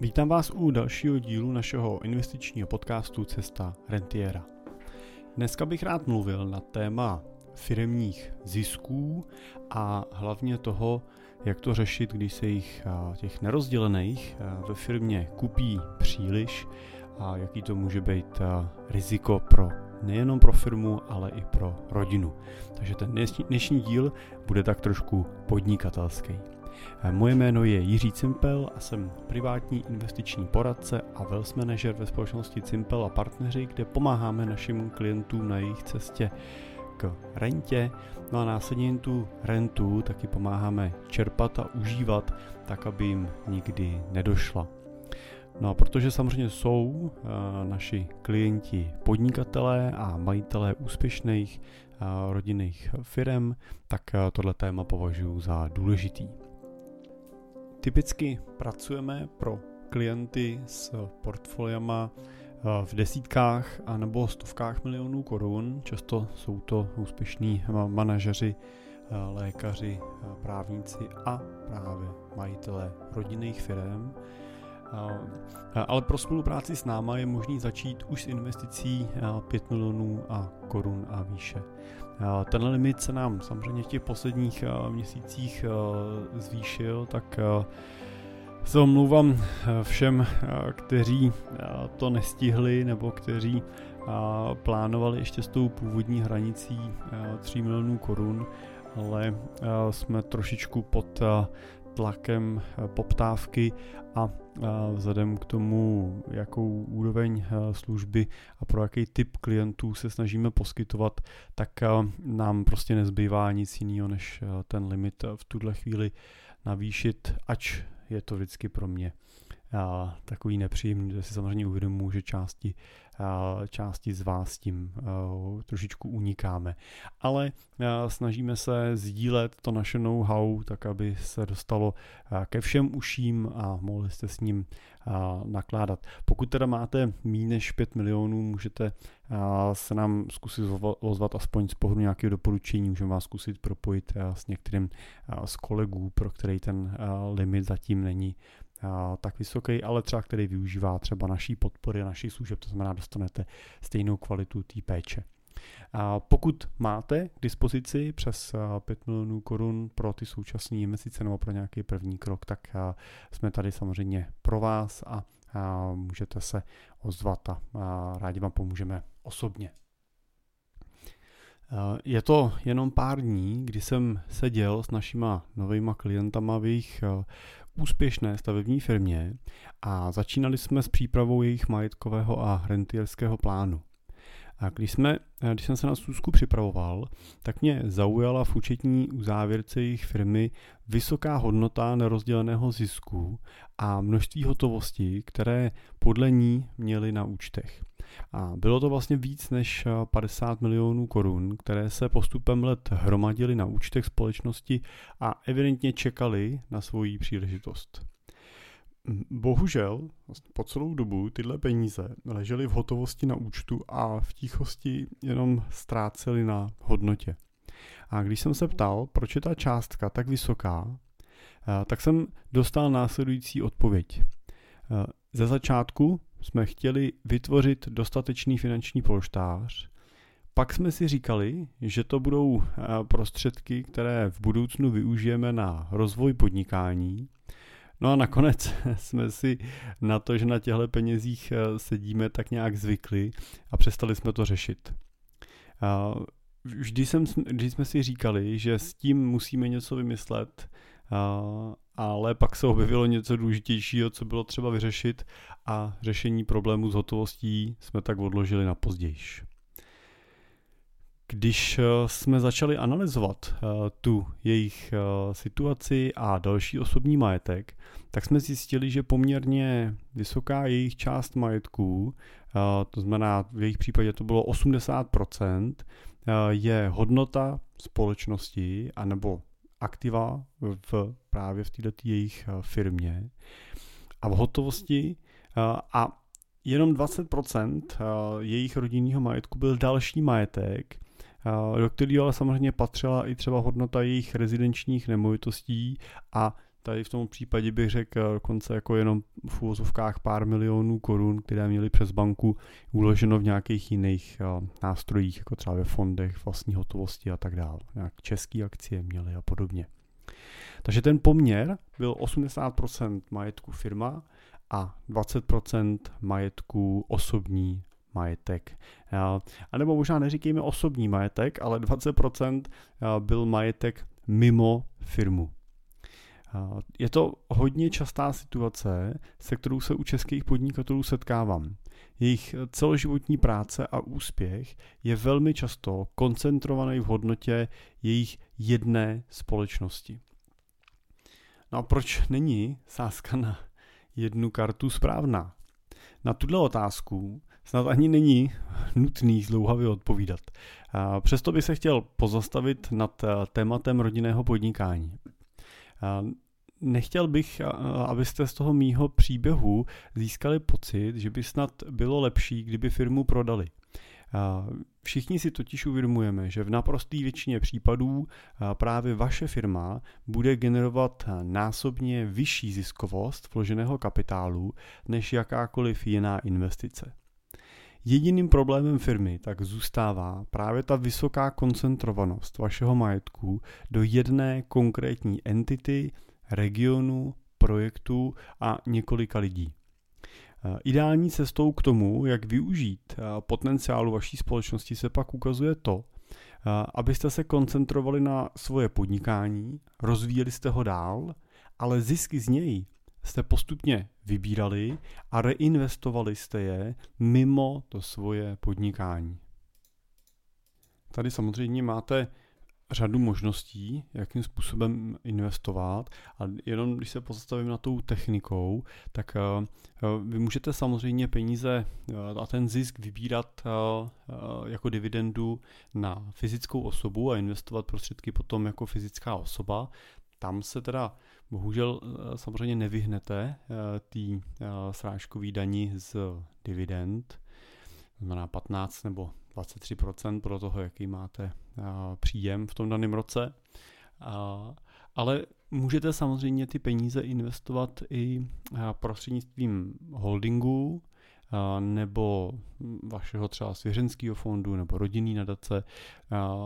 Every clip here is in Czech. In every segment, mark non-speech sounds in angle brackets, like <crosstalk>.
Vítám vás u dalšího dílu našeho investičního podcastu Cesta Rentiera. Dneska bych rád mluvil na téma firemních zisků a hlavně toho, jak to řešit, když se jich těch nerozdělených ve firmě kupí příliš a jaký to může být riziko pro nejenom pro firmu, ale i pro rodinu. Takže ten dnešní díl bude tak trošku podnikatelský. Moje jméno je Jiří Cimpel a jsem privátní investiční poradce a wealth manager ve společnosti Cimpel a partneři, kde pomáháme našim klientům na jejich cestě k rentě. No a následně tu rentu taky pomáháme čerpat a užívat tak, aby jim nikdy nedošla. No a protože samozřejmě jsou uh, naši klienti podnikatelé a majitelé úspěšných uh, rodinných firm, tak uh, tohle téma považuji za důležitý. Typicky pracujeme pro klienty s portfoliama v desítkách a nebo stovkách milionů korun. Často jsou to úspěšní manažeři, lékaři, právníci a právě majitelé rodinných firm. Ale pro spolupráci s náma je možný začít už s investicí 5 milionů a korun a výše. Ten limit se nám samozřejmě v těch posledních měsících zvýšil, tak se omlouvám všem, kteří to nestihli nebo kteří plánovali ještě s tou původní hranicí 3 milionů korun, ale jsme trošičku pod tlakem poptávky a vzhledem k tomu, jakou úroveň služby a pro jaký typ klientů se snažíme poskytovat, tak nám prostě nezbývá nic jiného, než ten limit v tuhle chvíli navýšit, ač je to vždycky pro mě takový nepříjemný, že si samozřejmě uvědomuji, že části části z vás tím trošičku unikáme. Ale snažíme se sdílet to naše know-how, tak aby se dostalo ke všem uším a mohli jste s ním nakládat. Pokud teda máte méně než 5 milionů, můžete se nám zkusit ozvat aspoň z pohledu nějakého doporučení, můžeme vás zkusit propojit s některým z kolegů, pro který ten limit zatím není tak vysoký, ale třeba který využívá třeba naší podpory, našich služeb, to znamená dostanete stejnou kvalitu té péče. A pokud máte k dispozici přes 5 milionů korun pro ty současné investice nebo pro nějaký první krok, tak jsme tady samozřejmě pro vás a můžete se ozvat a rádi vám pomůžeme osobně. Je to jenom pár dní, kdy jsem seděl s našima novýma klientama v jejich úspěšné stavební firmě a začínali jsme s přípravou jejich majetkového a rentierského plánu. A když, jsme, když jsem se na schůzku připravoval, tak mě zaujala v účetní uzávěrce jejich firmy vysoká hodnota nerozděleného zisku a množství hotovosti, které podle ní měli na účtech. A bylo to vlastně víc než 50 milionů korun, které se postupem let hromadily na účtech společnosti a evidentně čekali na svoji příležitost. Bohužel po celou dobu tyhle peníze ležely v hotovosti na účtu a v tichosti jenom ztrácely na hodnotě. A když jsem se ptal, proč je ta částka tak vysoká, eh, tak jsem dostal následující odpověď. Eh, ze začátku jsme chtěli vytvořit dostatečný finanční polštář, pak jsme si říkali, že to budou eh, prostředky, které v budoucnu využijeme na rozvoj podnikání. No a nakonec <laughs> jsme si na to, že na těchto penězích eh, sedíme, tak nějak zvykli a přestali jsme to řešit. Vždy, jsem, vždy jsme si říkali, že s tím musíme něco vymyslet ale pak se objevilo něco důležitějšího, co bylo třeba vyřešit a řešení problému s hotovostí jsme tak odložili na pozdějiš. Když eh, jsme začali analyzovat eh, tu jejich eh, situaci a další osobní majetek, tak jsme zjistili, že poměrně vysoká jejich část majetků, to znamená v jejich případě to bylo 80%, je hodnota společnosti anebo aktiva v, právě v této jejich firmě a v hotovosti a jenom 20% eh, jejich rodinného majetku byl další majetek, do kterého ale samozřejmě patřila i třeba hodnota jejich rezidenčních nemovitostí a tady v tom případě bych řekl dokonce jako jenom v úvozovkách pár milionů korun, které měli přes banku uloženo v nějakých jiných nástrojích, jako třeba ve fondech, vlastní hotovosti a tak dále. Nějak české akcie měli a podobně. Takže ten poměr byl 80% majetku firma a 20% majetku osobní majetek. A nebo možná neříkejme osobní majetek, ale 20% byl majetek mimo firmu. Je to hodně častá situace, se kterou se u českých podnikatelů setkávám. Jejich celoživotní práce a úspěch je velmi často koncentrovaný v hodnotě jejich jedné společnosti. No a proč není sázka na jednu kartu správná? Na tuto otázku snad ani není nutný zdlouhavě odpovídat. Přesto bych se chtěl pozastavit nad eh, tématem rodinného podnikání. Nechtěl bych, abyste z toho mýho příběhu získali pocit, že by snad bylo lepší, kdyby firmu prodali. Všichni si totiž uvědomujeme, že v naprosté většině případů právě vaše firma bude generovat násobně vyšší ziskovost vloženého kapitálu než jakákoliv jiná investice. Jediným problémem firmy tak zůstává právě ta vysoká koncentrovanost vašeho majetku do jedné konkrétní entity, regionu, projektu a několika lidí. Ideální cestou k tomu, jak využít potenciálu vaší společnosti, se pak ukazuje to, abyste se koncentrovali na svoje podnikání, rozvíjeli jste ho dál, ale zisky z něj jste postupně vybírali a reinvestovali jste je mimo to svoje podnikání. Tady samozřejmě máte řadu možností, jakým způsobem investovat a jenom když se pozastavím na tou technikou, tak uh, vy můžete samozřejmě peníze uh, a ten zisk vybírat jako dividendu na fyzickou osobu a investovat prostředky potom jako fyzická osoba. Tam se teda bohužel samozřejmě nevyhnete té srážkové dani z dividend, znamená 15 nebo 23% pro toho, jaký máte příjem v tom daném roce. Ale můžete samozřejmě ty peníze investovat i prostřednictvím holdingu, nebo vašeho třeba svěřenského fondu nebo rodinný nadace.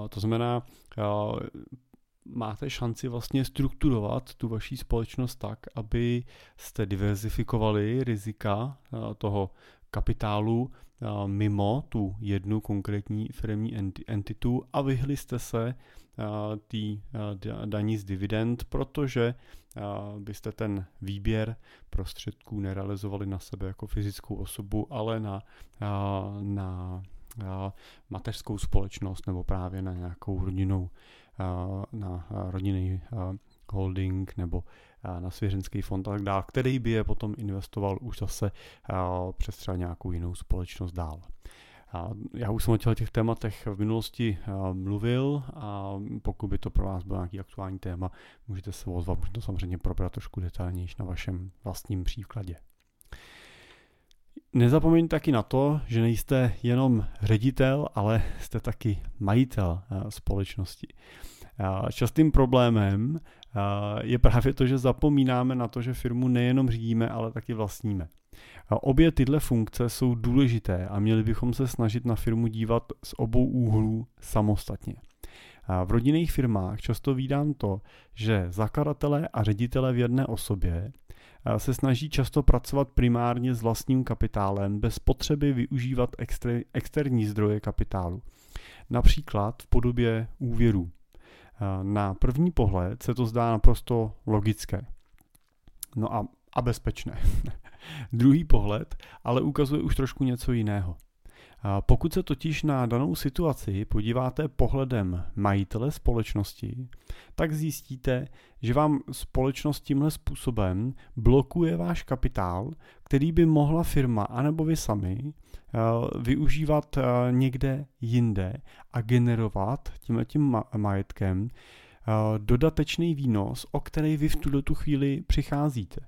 To znamená, máte šanci vlastně strukturovat tu vaší společnost tak, aby jste diverzifikovali rizika toho kapitálu mimo tu jednu konkrétní firmní entitu a vyhli jste se té daní z dividend, protože byste ten výběr prostředků nerealizovali na sebe jako fyzickou osobu, ale na, na mateřskou společnost nebo právě na nějakou rodinou, na rodinný holding nebo na svěřenský fond a tak dále, který by je potom investoval už zase přes třeba nějakou jinou společnost dál. Já už jsem o těch tématech v minulosti mluvil a pokud by to pro vás bylo nějaký aktuální téma, můžete se ozvat, můžete to samozřejmě probrat trošku detailnější na vašem vlastním příkladě. Nezapomeňte taky na to, že nejste jenom ředitel, ale jste taky majitel společnosti. Častým problémem je právě to, že zapomínáme na to, že firmu nejenom řídíme, ale taky vlastníme. Obě tyhle funkce jsou důležité a měli bychom se snažit na firmu dívat z obou úhlů samostatně. V rodinných firmách často vídám to, že zakladatelé a ředitelé v jedné osobě se snaží často pracovat primárně s vlastním kapitálem bez potřeby využívat externí zdroje kapitálu. Například v podobě úvěrů. Na první pohled se to zdá naprosto logické. No a, a bezpečné. <laughs> Druhý pohled ale ukazuje už trošku něco jiného. Pokud se totiž na danou situaci podíváte pohledem majitele společnosti, tak zjistíte, že vám společnost tímhle způsobem blokuje váš kapitál, který by mohla firma anebo vy sami eh, využívat eh, někde jinde a generovat tímhletím majetkem eh, dodatečný výnos, o který vy v tuto chvíli přicházíte.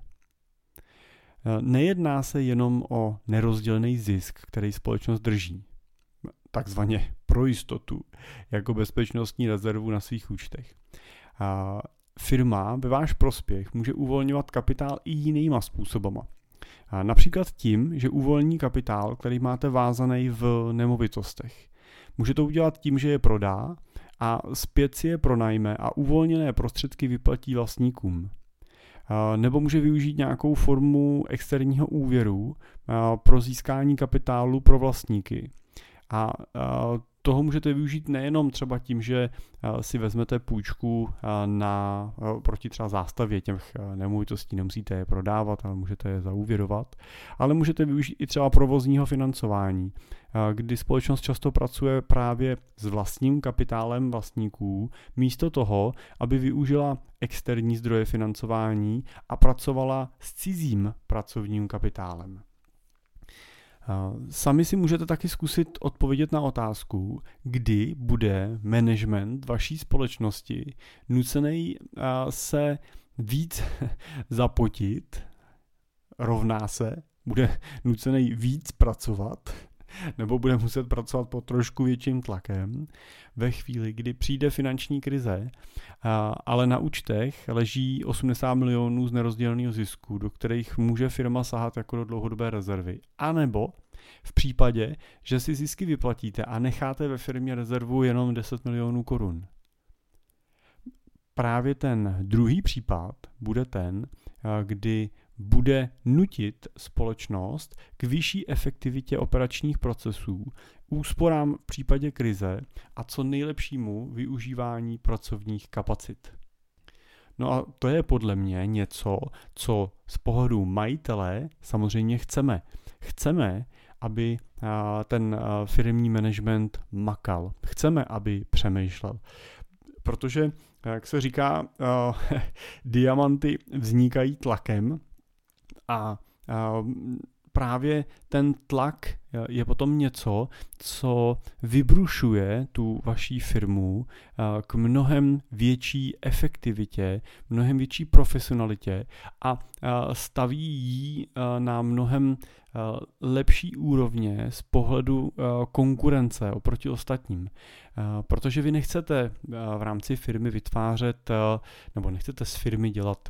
Nejedná se jenom o nerozdělený zisk, který společnost drží, takzvaně pro jistotu, jako bezpečnostní rezervu na svých účtech. firma ve váš prospěch může uvolňovat kapitál i jinýma způsobama. Například tím, že uvolní kapitál, který máte vázaný v nemovitostech. Může to udělat tím, že je prodá a zpět si je pronajme a uvolněné prostředky vyplatí vlastníkům. Nebo může využít nějakou formu externího úvěru pro získání kapitálu pro vlastníky. A toho můžete využít nejenom třeba tím, že si vezmete půjčku na, proti třeba zástavě těch nemovitostí, nemusíte je prodávat, ale můžete je zaúvěrovat, ale můžete využít i třeba provozního financování, kdy společnost často pracuje právě s vlastním kapitálem vlastníků, místo toho, aby využila externí zdroje financování a pracovala s cizím pracovním kapitálem. Sami si můžete taky zkusit odpovědět na otázku, kdy bude management vaší společnosti nucený se víc <laughs> zapotit, rovná se, bude nucený víc pracovat, nebo bude muset pracovat pod trošku větším tlakem ve chvíli, kdy přijde finanční krize, ale na účtech leží 80 milionů z nerozděleného zisku, do kterých může firma sahat jako do dlouhodobé rezervy. A nebo v případě, že si zisky vyplatíte a necháte ve firmě rezervu jenom 10 milionů korun. Právě ten druhý případ bude ten, kdy bude nutit společnost k vyšší efektivitě operačních procesů, úsporám v případě krize a co nejlepšímu využívání pracovních kapacit. No a to je podle mě něco, co z pohledu majitele samozřejmě chceme. Chceme, aby ten firmní management makal. Chceme, aby přemýšlel. Protože, jak se říká, <laughs> diamanty vznikají tlakem a právě ten tlak je potom něco, co vybrušuje tu vaší firmu k mnohem větší efektivitě, mnohem větší profesionalitě a staví ji na mnohem lepší úrovně z pohledu konkurence oproti ostatním. Protože vy nechcete v rámci firmy vytvářet, nebo nechcete z firmy dělat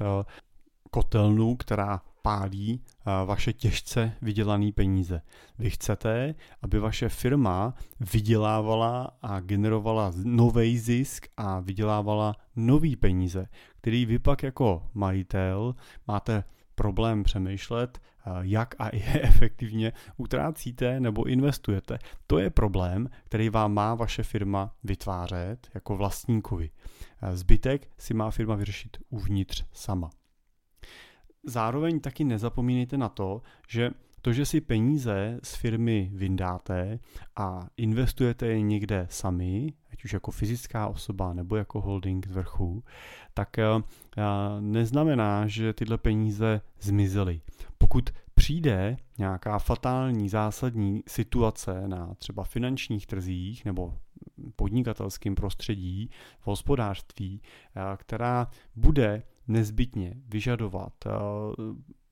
kotelnu, která pálí vaše těžce vydělané peníze. Vy chcete, aby vaše firma vydělávala a generovala nový zisk a vydělávala nový peníze, který vy pak jako majitel máte problém přemýšlet, jak a <laughs> je efektivně utrácíte nebo investujete. To je problém, který vám má vaše firma vytvářet jako vlastníkovi. Zbytek si má firma vyřešit uvnitř sama. Zároveň taky nezapomínejte na to, že to, že si peníze z firmy vyndáte a investujete je někde sami, ať už jako fyzická osoba nebo jako holding z vrchu, tak eh, neznamená, že tyhle peníze zmizely. Pokud přijde nějaká fatální zásadní situace na třeba finančních trzích nebo podnikatelském prostředí, v hospodářství, eh, která bude nezbytně vyžadovat eh,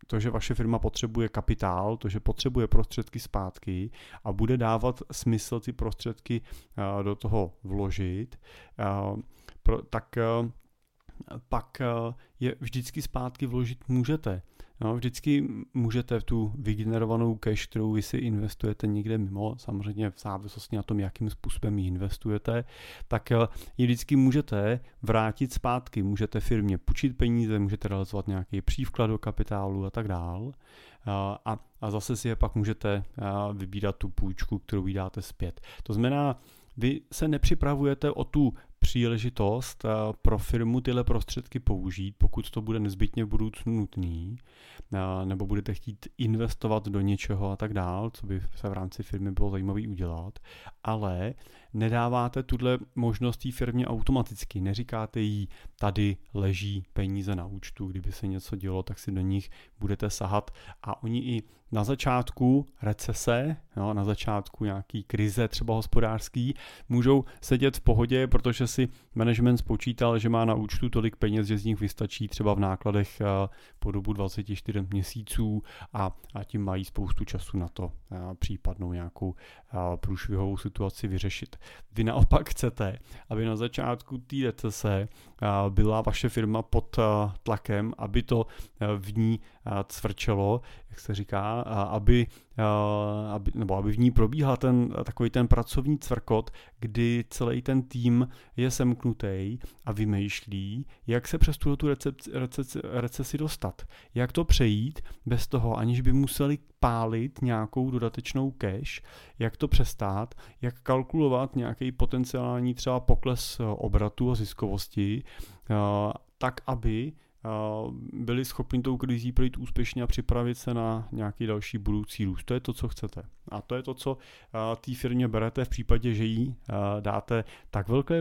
to, že vaše firma potřebuje kapitál, to, že potřebuje prostředky zpátky a bude dávat smysl ty prostředky eh, do toho vložit, tak pak je vždycky zpátky vložit můžete. No, vždycky můžete tu vygenerovanou cash, kterou vy si investujete někde mimo, samozřejmě v závislosti na tom, jakým způsobem ji investujete, tak eh, ji vždycky můžete vrátit zpátky. Můžete firmě půjčit peníze, můžete realizovat nějaký přívklad do kapitálu a tak dál. Eh, a, a zase si je pak můžete eh, vybírat tu půjčku, kterou vydáte zpět. To znamená, vy se nepřipravujete o tu příležitost pro firmu tyhle prostředky použít, pokud to bude nezbytně v budoucnu nutný, nebo budete chtít investovat do něčeho a tak dál, co by se v rámci firmy bylo zajímavé udělat, ale nedáváte tuhle možnost té firmě automaticky. Neříkáte jí, tady leží peníze na účtu, kdyby se něco dělo, tak si do nich budete sahat a oni i na začátku recese, jo, na začátku nějaký krize třeba hospodářský, můžou sedět v pohodě, protože si management spočítal, že má na účtu tolik peněz, že z nich vystačí třeba v nákladech eh, po dobu 24 měsíců a, a tím mají spoustu času na to eh, případnou nějakou průšvihovou situaci vyřešit. Vy naopak chcete, aby na začátku té recese byla vaše firma pod tlakem, aby to v ní cvrčelo, jak se říká, aby, aby, nebo aby v ní probíhal ten takový ten pracovní cvrkot, kdy celý ten tým je semknutý a vymýšlí, jak se přes tuto recesi, recesi dostat. Jak to přejít bez toho, aniž by museli pálit nějakou dodatečnou cash, jak to přestát, jak kalkulovat nějaký potenciální třeba pokles obratu a ziskovosti, tak aby byli schopni tou krizí projít úspěšně a připravit se na nějaký další budoucí růst. To je to, co chcete. A to je to, co té firmě berete v případě, že jí dáte tak velký,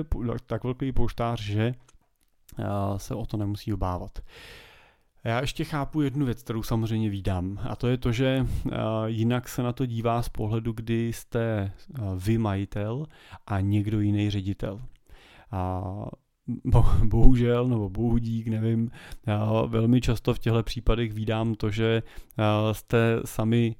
tak velký poštář, že se o to nemusí obávat. Já ještě chápu jednu věc, kterou samozřejmě vídám, a to je to, že jinak se na to dívá z pohledu, kdy jste vy majitel a někdo jiný ředitel. A bohužel, nebo bohudík, nevím, velmi často v těchto případech vídám to, že jste sami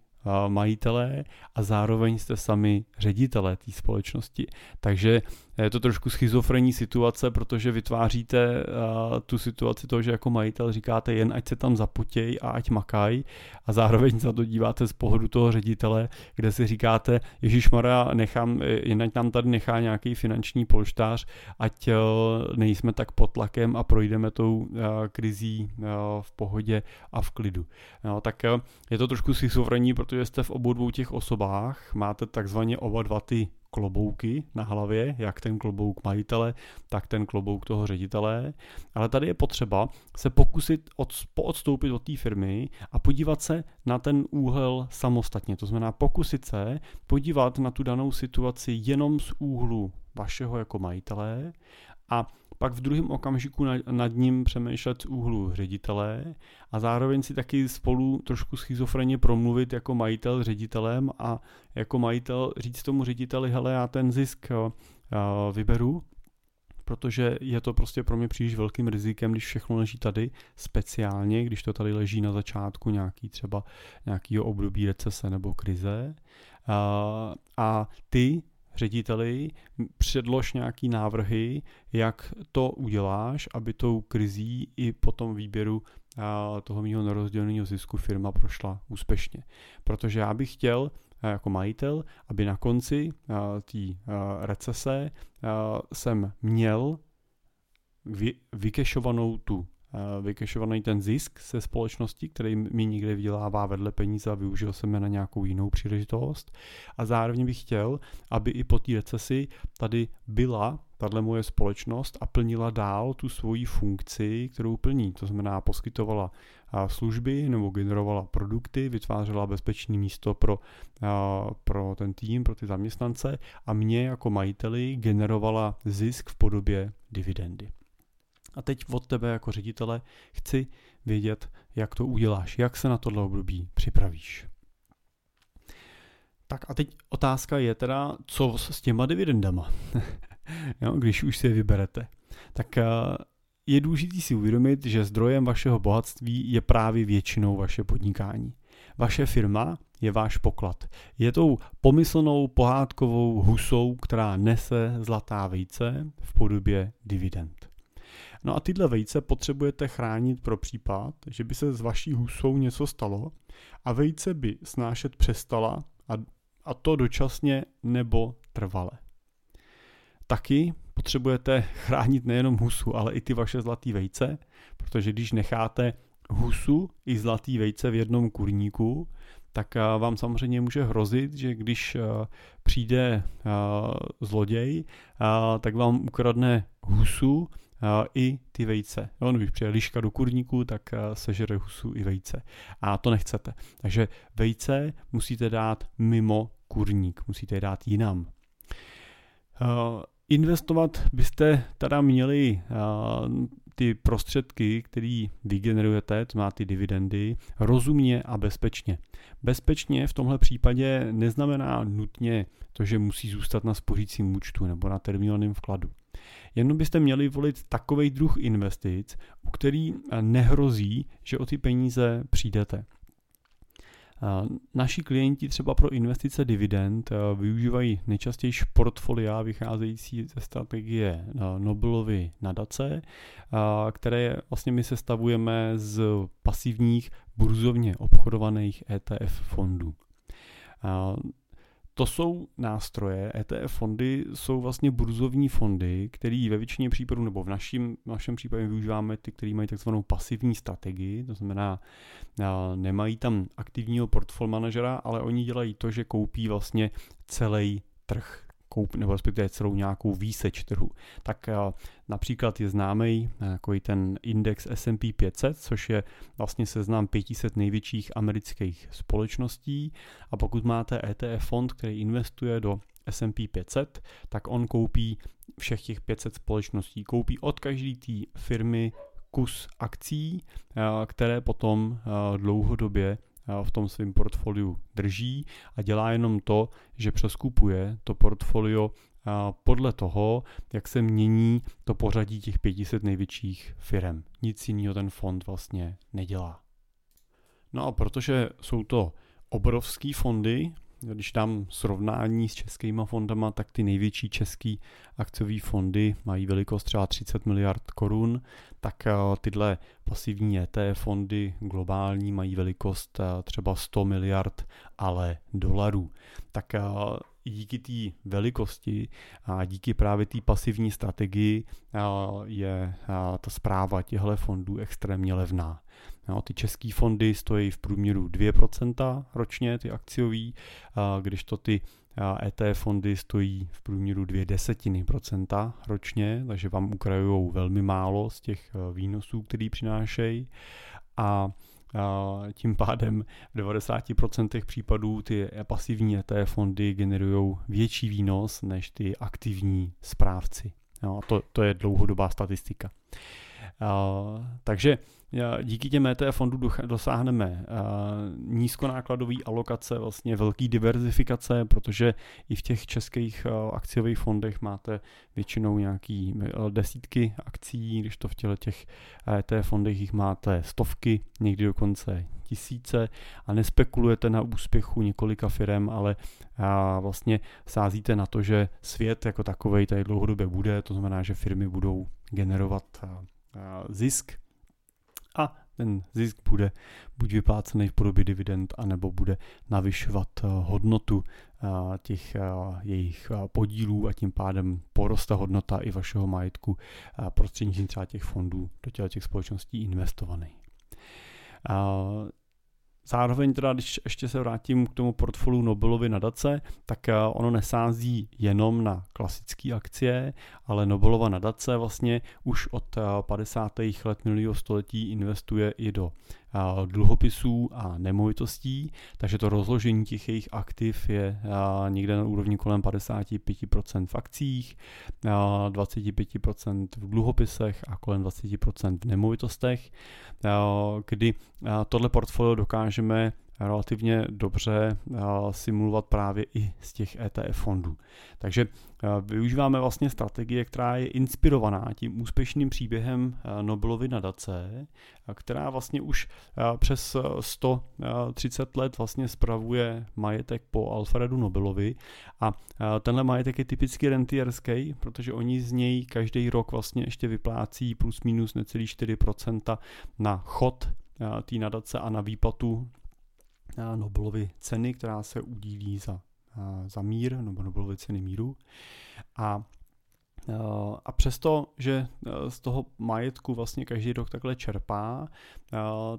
majitelé a zároveň jste sami ředitelé té společnosti. Takže je to trošku schizofrenní situace, protože vytváříte uh, tu situaci toho, že jako majitel říkáte jen ať se tam zapotěj a ať makaj a zároveň se to díváte z pohledu toho ředitele, kde si říkáte, Ježíš Mara, nechám, jen ať nám tady nechá nějaký finanční polštář, ať uh, nejsme tak pod tlakem a projdeme tou uh, krizí uh, v pohodě a v klidu. No, tak uh, je to trošku schizofrenní, protože jste v obou dvou těch osobách, máte takzvaně oba dva ty klobouky na hlavě, jak ten klobouk majitele, tak ten klobouk toho ředitele. Ale tady je potřeba se pokusit od, poodstoupit od té firmy a podívat se na ten úhel samostatně. To znamená pokusit se podívat na tu danou situaci jenom z úhlu vašeho jako majitele a pak v druhém okamžiku nad ním přemýšlet z úhlu ředitele a zároveň si taky spolu trošku schizofreně promluvit jako majitel ředitelem a jako majitel říct tomu řediteli, hele, já ten zisk vyberu, protože je to prostě pro mě příliš velkým rizikem, když všechno leží tady speciálně, když to tady leží na začátku nějaký třeba nějakýho období recese nebo krize. A ty řediteli, předlož nějaký návrhy, jak to uděláš, aby tou krizí i po tom výběru toho mého nerozděleného zisku firma prošla úspěšně. Protože já bych chtěl jako majitel, aby na konci té recese jsem měl vykešovanou tu vykešovaný ten zisk se společnosti, který mi někde vydělává vedle peníze a využil jsem je na nějakou jinou příležitost. A zároveň bych chtěl, aby i po té recesi tady byla tahle moje společnost a plnila dál tu svoji funkci, kterou plní. To znamená, poskytovala eh, služby nebo generovala produkty, vytvářela bezpečné místo pro, eh, pro ten tým, pro ty zaměstnance a mě jako majiteli generovala zisk v podobě dividendy. A teď od tebe jako ředitele chci vědět, jak to uděláš, jak se na tohle období připravíš. Tak a teď otázka je teda, co s těma dividendama, <laughs> jo, když už si je vyberete. Tak eh, je důležité si uvědomit, že zdrojem vašeho bohatství je právě většinou vaše podnikání. Vaše firma je váš poklad. Je tou pomyslnou pohádkovou husou, která nese zlatá vejce v podobě dividend. No a tyhle vejce potřebujete chránit pro případ, že by se s vaší husou něco stalo a vejce by snášet přestala a, a to dočasně nebo trvale. Taky potřebujete chránit nejenom husu, ale i ty vaše zlatý vejce, protože když necháte husu i zlatý vejce v jednom kurníku, tak eh, vám samozřejmě může hrozit, že když eh, přijde eh, zloděj, tak vám ukradne husu i ty vejce. Jo, no, když přijde liška do kurníku, tak sežere husu i vejce. A to nechcete. Takže vejce musíte dát mimo kurník, musíte je dát jinam. Investovat byste teda měli ty prostředky, které vygenerujete, to má ty dividendy, rozumně a bezpečně. Bezpečně v tomhle případě neznamená nutně to, že musí zůstat na spořícím účtu nebo na terminálním vkladu. Jenom byste měli volit takový druh investic, u který nehrozí, že o ty peníze přijdete. Naši klienti třeba pro investice dividend využívají nejčastěji portfolia vycházející ze strategie Nobelovy nadace, které vlastně my sestavujeme z pasivních burzovně obchodovaných ETF fondů. To jsou nástroje, ETF fondy jsou vlastně burzovní fondy, které ve většině případů, nebo v našem, v našem případě využíváme ty, které mají takzvanou pasivní strategii, to znamená, nemají tam aktivního portfolio manažera, ale oni dělají to, že koupí vlastně celý trh, koup, nebo respektive celou nějakou výseč trhu. Tak například je známý jako ten index S&P 500, což je vlastně seznam 500 největších amerických společností a pokud máte ETF fond, který investuje do S&P 500, tak on koupí všech těch 500 společností. Koupí od každé té firmy kus akcí, které potom dlouhodobě v tom svém portfoliu drží a dělá jenom to, že přeskupuje to portfolio podle toho, jak se mění to pořadí těch 500 největších firm. Nic jiného ten fond vlastně nedělá. No a protože jsou to obrovský fondy, když dám srovnání s českýma fondama, tak ty největší český akciové fondy mají velikost třeba 30 miliard korun, tak eh, tyhle pasivní ETF fondy globální mají velikost eh, třeba 100 miliard, ale dolarů. Tak eh, díky té velikosti a díky právě té pasivní strategii je ta zpráva těchto fondů extrémně levná. No, ty české fondy stojí v průměru 2% ročně, ty akciový, když to ty ETF fondy stojí v průměru 2 desetiny procenta ročně, takže vám ukrajují velmi málo z těch e, výnosů, který přinášejí. A tím pádem v 90% případů ty pasivní ETF fondy generují větší výnos než ty aktivní správci. A to, to je dlouhodobá statistika. Uh, takže díky těm ETF fondů dosáhneme nízkonákladové alokace, vlastně velký diverzifikace, protože i v těch českých akciových fondech máte většinou nějaký desítky akcí, když to v těle těch ETF fondech jich máte stovky, někdy dokonce tisíce. A nespekulujete na úspěchu několika firm, ale vlastně sázíte na to, že svět jako takový tady dlouhodobě bude, to znamená, že firmy budou generovat zisk ten zisk bude buď vyplácený v podobě dividend, anebo bude navyšovat eh, hodnotu eh, těch eh, jejich podílů a tím pádem poroste hodnota i vašeho majetku prostřednictvím třeba těch fondů do těch společností investovaných. Zároveň teda, když ještě se vrátím k tomu portfoliu Nobelovy nadace, tak eh, ono nesází jenom na klasické akcie, ale Nobelova nadace vlastně už od 50. Eh, let minulého století investuje i do dluhopisů a nemovitostí, takže to rozložení těch jejich aktiv je někde na úrovni kolem 55% v akcích, 25% v dluhopisech a kolem 20% v nemovitostech, kdy tohle portfolio dokážeme relativně dobře eh, simulovat právě i z těch ETF fondů. Takže eh, využíváme vlastně strategie, která je inspirovaná tím úspěšným příběhem eh, Nobelovy nadace, která vlastně už přes 130 let vlastně spravuje majetek po Alfredu Nobelovi a tenhle majetek je typicky rentierský, protože oni z něj každý rok vlastně ještě vyplácí plus minus necelý 4% na chod té nadace a na výplatu Nobelovy ceny, která se udílí za, za mír, nebo Nobelovy ceny míru. A a přesto, že z toho majetku vlastně každý rok takhle čerpá,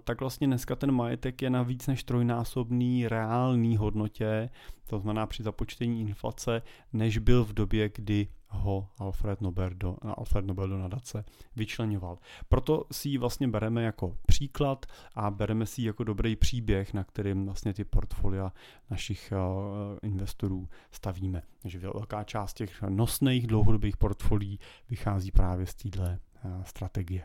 tak vlastně dneska ten majetek je na víc než trojnásobný reálný hodnotě, to znamená při započtení inflace, než byl v době, kdy ho Alfred Nobel do, Alfred Nobel do nadace vyčlenoval. Proto si ji vlastně bereme jako příklad a bereme si ji jako dobrý příběh, na kterým vlastně ty portfolia našich uh, investorů stavíme. Takže velká část těch nosných dlouhodobých portfolií vychází právě z téhle uh, strategie.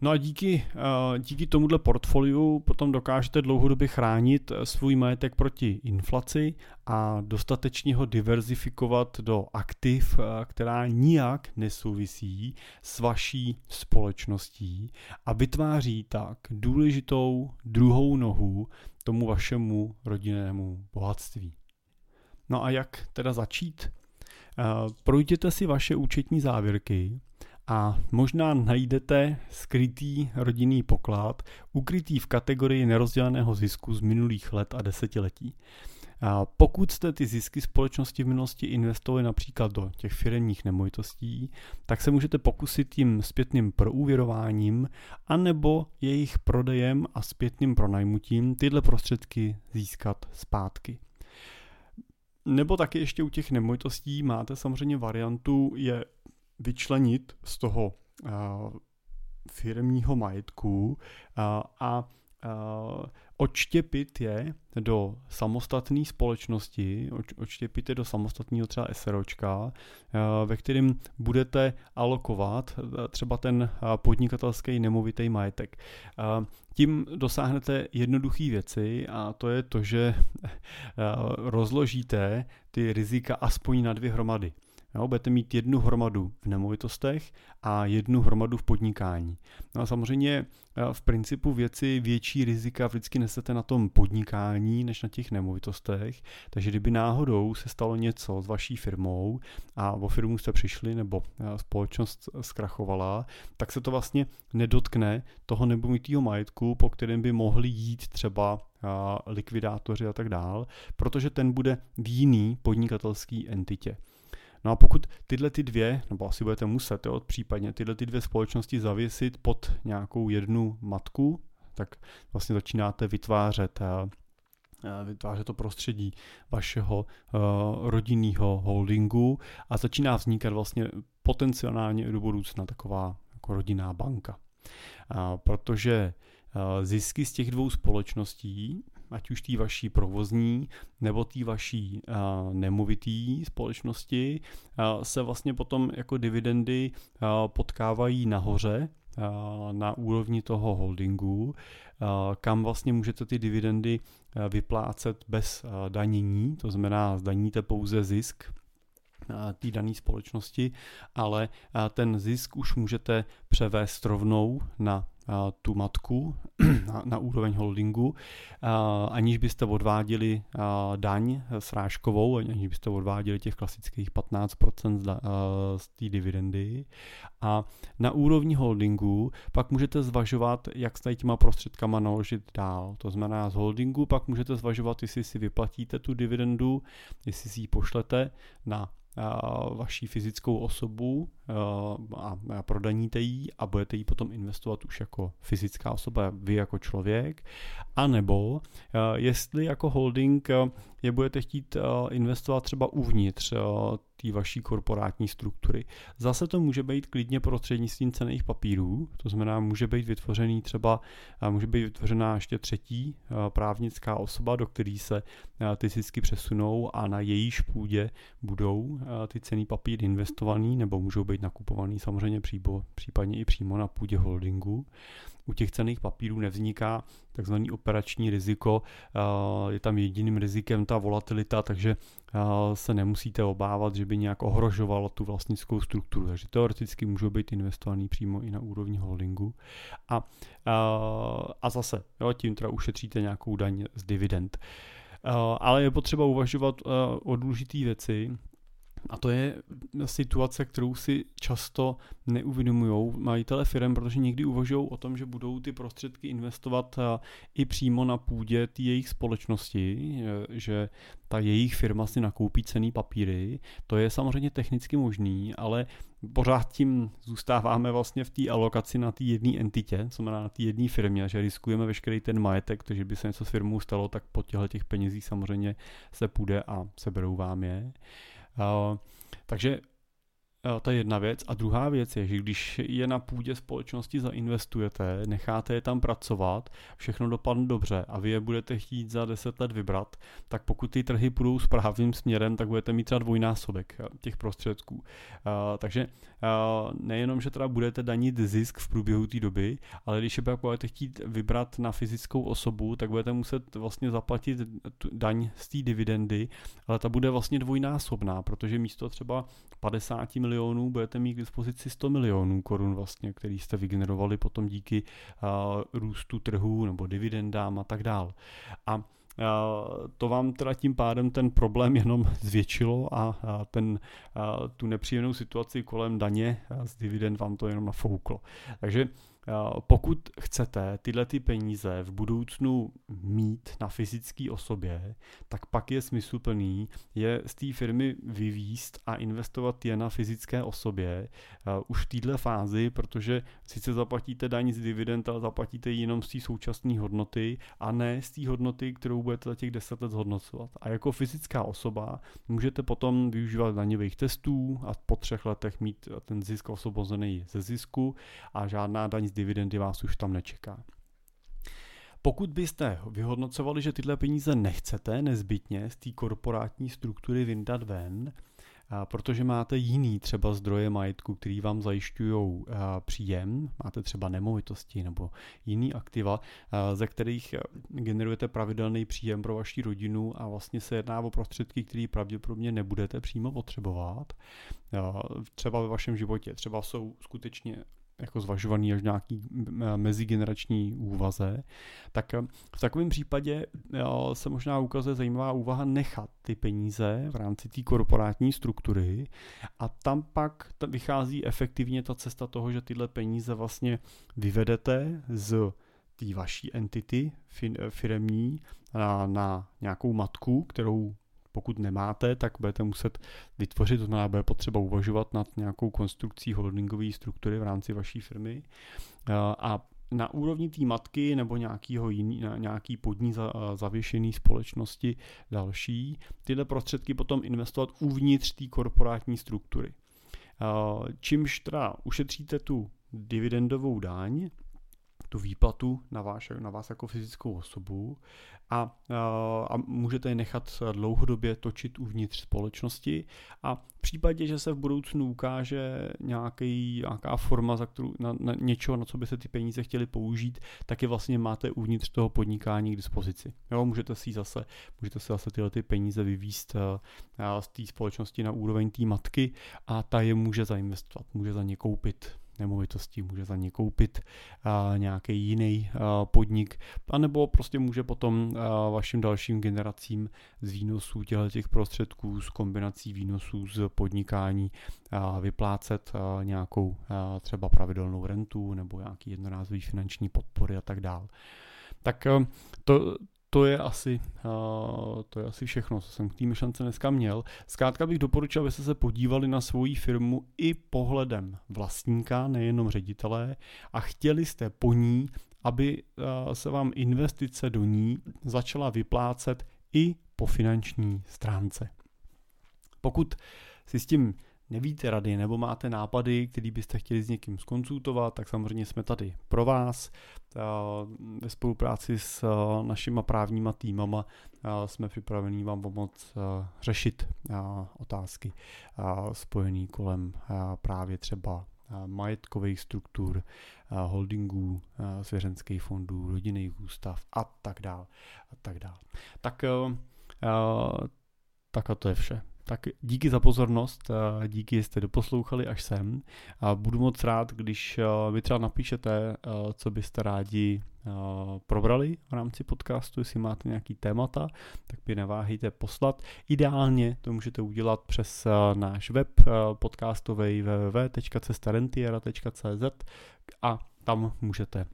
No a díky, eh, díky tomuhle portfoliu potom dokážete dlouhodobě chránit eh, svůj majetek proti inflaci a dostatečně ho diverzifikovat do aktiv, eh, která nijak nesouvisí s vaší společností a vytváří tak důležitou druhou nohu tomu vašemu rodinnému bohatství. No a jak teda začít? Projděte si vaše účetní závěrky a možná najdete skrytý rodinný poklad, ukrytý v kategorii nerozděleného zisku z minulých let a desetiletí. A pokud jste ty zisky společnosti v minulosti investovali například do těch firmních nemovitostí, tak se můžete pokusit tím zpětným proúvěrováním anebo jejich prodejem a zpětným pronajmutím tyhle prostředky získat zpátky. Nebo taky ještě u těch nemovitostí máte samozřejmě variantu je vyčlenit z toho uh, firmního majetku uh, a uh, odštěpit je do samostatné společnosti, odštěpit je do samostatného třeba SROčka, ve kterým budete alokovat třeba ten podnikatelský nemovitý majetek. Tím dosáhnete jednoduché věci a to je to, že rozložíte ty rizika aspoň na dvě hromady. Jo, budete mít jednu hromadu v nemovitostech a jednu hromadu v podnikání. No a samozřejmě eh, v principu věci větší rizika vždycky nesete na tom podnikání než na těch nemovitostech, takže kdyby náhodou se stalo něco s vaší firmou a o firmu jste přišli nebo eh, společnost zkrachovala, tak se to vlastně nedotkne toho nemovitého majetku, po kterém by mohli jít třeba eh, likvidátoři a tak dál, protože ten bude v jiný podnikatelský entitě. No a pokud tyhle ty dvě, nebo asi budete muset, jo, případně tyhle ty dvě společnosti zavěsit pod nějakou jednu matku, tak vlastně začínáte vytvářet eh, eh, vytvářet to prostředí vašeho uh, rodinného holdingu a začíná vznikat vlastně potenciálně do budoucna taková jako rodinná banka. Protože zisky z těch dvou společností ať už té vaší provozní nebo té vaší uh, nemovitý společnosti, uh, se vlastně potom jako dividendy uh, potkávají nahoře na úrovni toho holdingu, kam vlastně můžete ty dividendy vyplácet bez danění, to znamená zdaníte pouze zisk té dané společnosti, ale ten zisk už můžete převést rovnou na tu matku <clears throat> na, na úroveň holdingu, aniž byste odváděli daň srážkovou, aniž byste odváděli těch klasických 15% z té dividendy. A na úrovni holdingu pak můžete zvažovat, jak s těma prostředkama naložit dál. To znamená, z holdingu pak můžete zvažovat, jestli si vyplatíte tu dividendu, jestli si ji pošlete na vaší fyzickou osobu a prodaníte ji a budete ji potom investovat už jako fyzická osoba, vy jako člověk, a nebo jestli jako holding je budete chtít investovat třeba uvnitř té vaší korporátní struktury. Zase to může být klidně prostřednictvím cených papírů, to znamená, může být vytvořený třeba, může být vytvořená ještě třetí právnická osoba, do které se ty zisky přesunou a na jejíž půdě budou ty cený papíry investovaný nebo můžou být nakupovaný samozřejmě příbo, případně i přímo na půdě holdingu u těch cených papírů nevzniká takzvaný operační riziko, je tam jediným rizikem ta volatilita, takže se nemusíte obávat, že by nějak ohrožovalo tu vlastnickou strukturu. Takže teoreticky můžou být investovaný přímo i na úrovni holdingu. A, a zase, jo, tím teda ušetříte nějakou daň z dividend. Ale je potřeba uvažovat o důležité věci, a to je situace, kterou si často neuvědomují majitele firm, protože někdy uvažují o tom, že budou ty prostředky investovat eh, i přímo na půdě té jejich společnosti, eh, že ta jejich firma si nakoupí cený papíry. To je samozřejmě technicky možný, ale pořád tím zůstáváme vlastně v té alokaci na té jedné entitě, co znamená na té jedné firmě, že riskujeme veškerý ten majetek, to, že by se něco s firmou stalo, tak po těchto těch penězích samozřejmě se půjde a seberou vám je. Takže to je jedna věc. A druhá věc je, že když je na půdě společnosti zainvestujete, necháte je tam pracovat, všechno dopadne dobře a vy je budete chtít za 10 let vybrat, tak pokud ty trhy půjdou správným směrem, tak budete mít třeba dvojnásobek těch prostředků. Takže nejenom, že teda budete danit zisk v průběhu té doby, ale když je budete chtít vybrat na fyzickou osobu, tak budete muset vlastně zaplatit daň z té dividendy, ale ta bude vlastně dvojnásobná, protože místo třeba 50 milionů budete mít k dispozici 100 milionů korun vlastně, který jste vygenerovali potom díky růstu trhu nebo dividendám a tak dál. A to vám teda tím pádem ten problém jenom zvětšilo a ten, tu nepříjemnou situaci kolem daně z dividend vám to jenom nafouklo. Takže pokud chcete tyhle ty peníze v budoucnu mít na fyzické osobě, tak pak je smysluplný je z té firmy vyvíst a investovat je na fyzické osobě už v této fázi, protože sice zaplatíte daň z dividend, ale zaplatíte ji jenom z té současné hodnoty a ne z té hodnoty, kterou budete za těch 10 let zhodnocovat. A jako fyzická osoba můžete potom využívat daňových testů a po třech letech mít ten zisk osvobozený ze zisku a žádná daň z dividendy vás už tam nečeká. Pokud byste vyhodnocovali, že tyhle peníze nechcete nezbytně z té korporátní struktury vyndat ven, protože máte jiný třeba zdroje majetku, který vám zajišťují příjem, máte třeba nemovitosti nebo jiný aktiva, ze kterých generujete pravidelný příjem pro vaši rodinu a vlastně se jedná o prostředky, které pravděpodobně nebudete přímo potřebovat, třeba ve vašem životě. Třeba jsou skutečně jako zvažovaný až nějaký mezigenerační úvaze, tak eh, v takovém případě se možná ukazuje zajímavá úvaha nechat ty peníze v rámci té korporátní struktury a tam pak vychází efektivně ta cesta toho, že tyhle peníze vlastně vyvedete z té vaší entity firemní na, na nějakou matku, kterou pokud nemáte, tak budete muset vytvořit, to znamená, bude potřeba uvažovat nad nějakou konstrukcí holdingové struktury v rámci vaší firmy. Eh, a na úrovni té matky nebo nějakýho jiný, nějaký podní za, zavěšený společnosti další, tyhle prostředky potom investovat uvnitř té korporátní struktury. Eh, čímž teda ušetříte tu dividendovou daň, tu výplatu na, váš, na vás jako fyzickou osobu a, a můžete je nechat dlouhodobě točit uvnitř společnosti a v případě, že se v budoucnu ukáže nějaký, nějaká forma za kterou, na, na něčeho, na co by se ty peníze chtěly použít, tak je vlastně máte uvnitř toho podnikání k dispozici. Jo, můžete si zase, můžete si zase tyhle ty peníze vyvíst z té společnosti na úroveň té matky a ta je může zainvestovat, může za ně koupit nemovitostí, může za ně koupit nějaký jiný podnik, anebo prostě může potom vašim dalším generacím z výnosů těch prostředků, z kombinací výnosů z podnikání vyplácet nějakou třeba pravidelnou rentu nebo nějaký jednorázový finanční podpory a tak dále. Tak to, to je asi, uh, to je asi všechno, co jsem k té myšlence dneska měl. Zkrátka bych doporučil, abyste se podívali na svoji firmu i pohledem vlastníka, nejenom ředitele, a chtěli jste po ní, aby uh, se vám investice do ní začala vyplácet i po finanční stránce. Pokud si s tím nevíte rady nebo máte nápady, který byste chtěli s někým skonsultovat, tak samozřejmě jsme tady pro vás. Ve spolupráci s našima právníma týmama jsme připraveni vám pomoct řešit otázky spojené kolem právě třeba majetkových struktur, holdingů, svěřenských fondů, rodinných ústav a tak dále. A tak dále. Tak, tak a to je vše. Tak díky za pozornost, díky, že jste doposlouchali až sem. Budu moc rád, když eh, vy třeba napíšete, eh, co byste rádi eh, probrali v rámci podcastu, jestli máte nějaký témata, tak mi neváhejte poslat. Ideálně to můžete udělat přes náš web podcastový www.cestarentiera.cz a tam můžete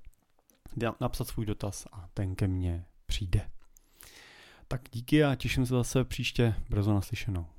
napsat svůj dotaz a ten ke mně přijde. Tak díky a těším se zase příště brzo naslyšenou.